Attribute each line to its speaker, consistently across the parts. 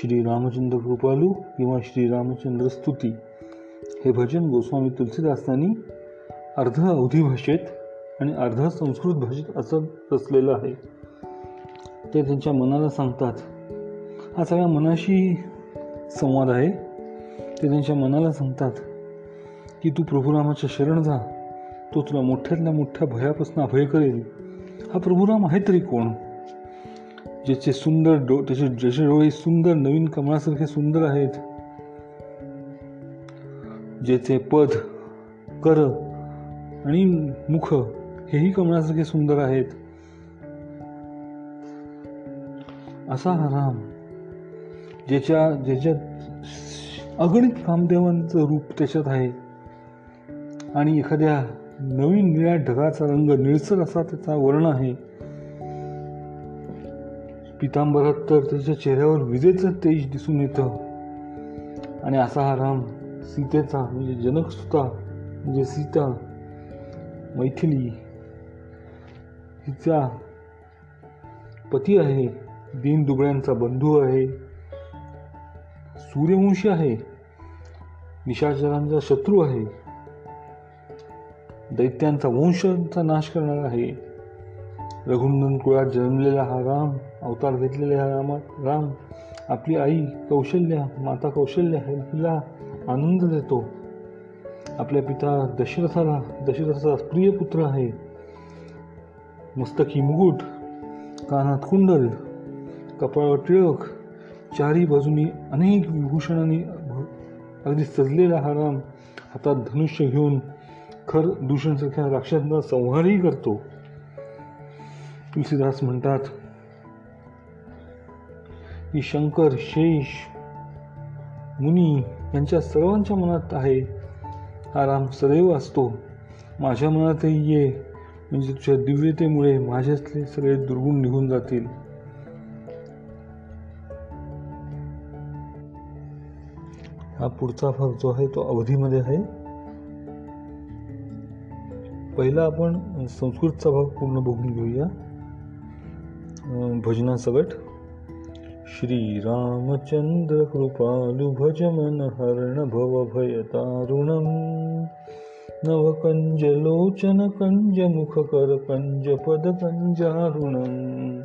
Speaker 1: श्री रामचंद्र कृपालू किंवा श्री रामचंद्र स्तुती. हे भजन गोस्वामी तुलसीदासांनी अर्ध अवधी भाषेत आणि अर्ध संस्कृत भाषेत असं रचलेलं आहे. ते त्यांच्या मनाला सांगतात. हा सगळ्या मनाशी संवाद आहे. ते त्यांच्या मनाला सांगतात की तू प्रभुरामाच्या शरण जा. तो तुला मोठ्यातल्या मोठ्या भयापासून अभय करेल. हा प्रभुराम आहे तरी कोण? ज्याचे सुंदर डो त्याचे ज्याचे डोळे सुंदर नवीन कमळासारखे सुंदर आहेत. ज्याचे पद कर आणि मुख हेही कमळासारखे सुंदर आहेत. असा हा राम ज्याच्या ज्याच्यात अगणित कामदेवांचं रूप त्याच्यात आहे. आणि एखाद्या नवीन निळ्या ढगाचा रंग निळसर असा त्याचा वर्ण आहे. पितांबरात तर त्याच्या चेहऱ्यावर विजेचं तेज दिसून येतं. आणि असा हा राम सीतेचा म्हणजे जनकसुता म्हणजे सीता मैथिली हिचा पती आहे दीन दुबळ्यांचा बंधू आहे सूर्यवंशी आहे निशाचरांचा शत्रू आहे दैत्यांचा वंशांचा नाश करणारा आहे. रघुनंदन कुळात जन्मलेला हा राम अवतार घेतलेला हा रामा राम आपली आई कौशल्या माता कौशल्या हिला आनंद देतो. आपल्या पिता दशरथाला दशरथाचा प्रिय पुत्र आहे. मस्तकी मुकुट कानात कुंडल कपाळावर टिळक चारी बाजूनी अनेक विभूषणांनी अगदी सजलेला हा राम हातात धनुष्य घेऊन खर दूषणसारख्या राक्षसांना संहारही करतो. तुलसीदास म्हणतात की शंकर शेष मुनी यांच्या सर्वांच्या मनात आहे. हा राम सदैव असतो. माझ्या मनातही ये. म्हणजे तुझ्या दिव्यतेमुळे माझ्यातले सगळे दुर्गुण निघून जातील. हा पुढचा भाग जो आहे तो अवधीमध्ये आहे. पहिला आपण संस्कृतचा भाग पूर्ण बघून घेऊया. भजनसकट श्रीरामचन्द्रकृपालुभजमनहरणभवभयतारुणम् नवकञ्जलोचनकञ्जमुखकरकञ्जपदकञ्जारुणम्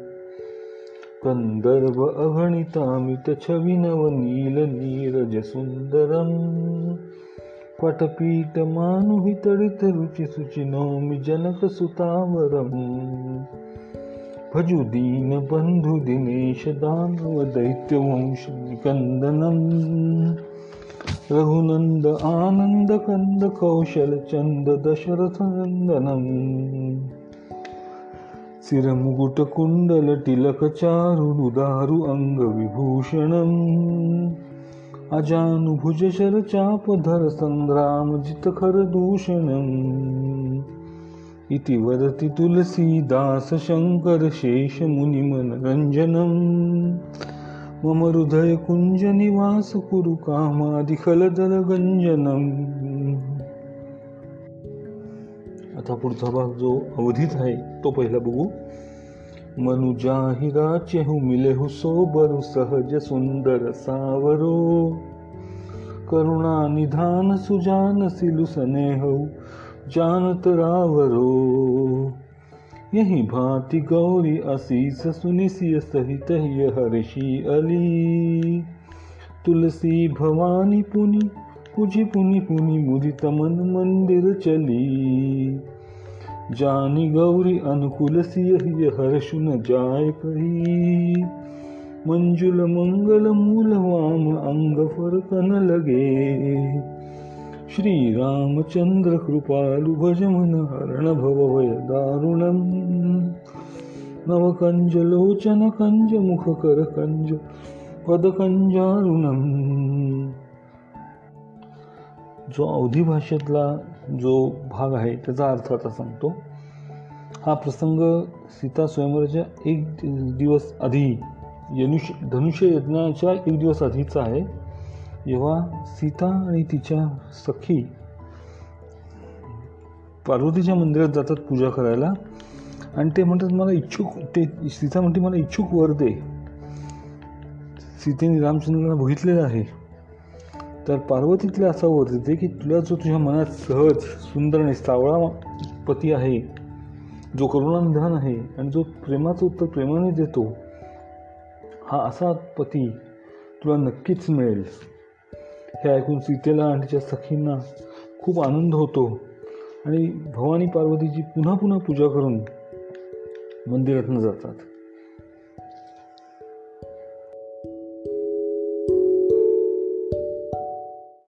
Speaker 1: कन्दर्व अगणितामितछविनवनीलनीरजसुन्दरम् हरण जनकसुतावरम्। भजु दीनबन्धुदिनेश रघुनन्द आनन्दकन्दकौशलचन्द दशरथनन्दनम् कौशलचन्द अङ्गविभूषणम् अजानुभुजशरचापधरसङ्ग्रामजितखरदूषणम् इति वदति तुलसीदास शङ्कर शेष मुनिमनरञ्जनम् मम हृदय कुञ्ज निवास कुरु आता पुढचा भाग जो अवधीत आहे तो पहिला बघू. मनुजाहिराचे मिलेहु सोबरु सहज सुंदर सावरो। करुणा निधान सुजान सिलु सनेहु जानत रावरो। यही भांति गौरी असीस सुनिसिय सहित ये हर्षि अली। तुलसी भवानी पुनि, पुजी पुनि पुनि मुदित मन मंदिर चली। जानी गौरी अनुकूल सिय हर्षु न जाय कही मंजुल मंगल मूल वाम अंग फरकन लगे। श्री रामचंद्र कृपालु भज मन हरण भव भय दारुणम नवकंज लोचन कंज मुख कर कंज जो अवधी भाषेतला जो भाग आहे त्याचा अर्थ आता सांगतो. हा प्रसंग सीता स्वयंवराच्या एक दिवस आधी यनुष धनुष्य यज्ञाच्या एक दिवस आधीचा आहे. जेव्हा सीता आणि तिच्या सखी पार्वतीच्या मंदिरात जातात पूजा करायला. आणि ते म्हणतात मला इच्छुक ते सीता म्हणते मला इच्छुक वर दे. सीतेने रामचंद्रांना बघितलेलं आहे. तर पार्वती तिला असं देते की तुला जो तुझ्या मनात सहज सुंदर आणि सावळा पती आहे जो करुणानिधान आहे आणि जो प्रेमाचं उत्तर प्रेमाने देतो हा असा पती तुला नक्कीच मिळेल. हे ऐकून सीतेला आणि तिच्या सखींना खूप आनंद होतो आणि भवानी पार्वतीची पुन्हा पुन्हा पूजा करून मंदिरातून जातात.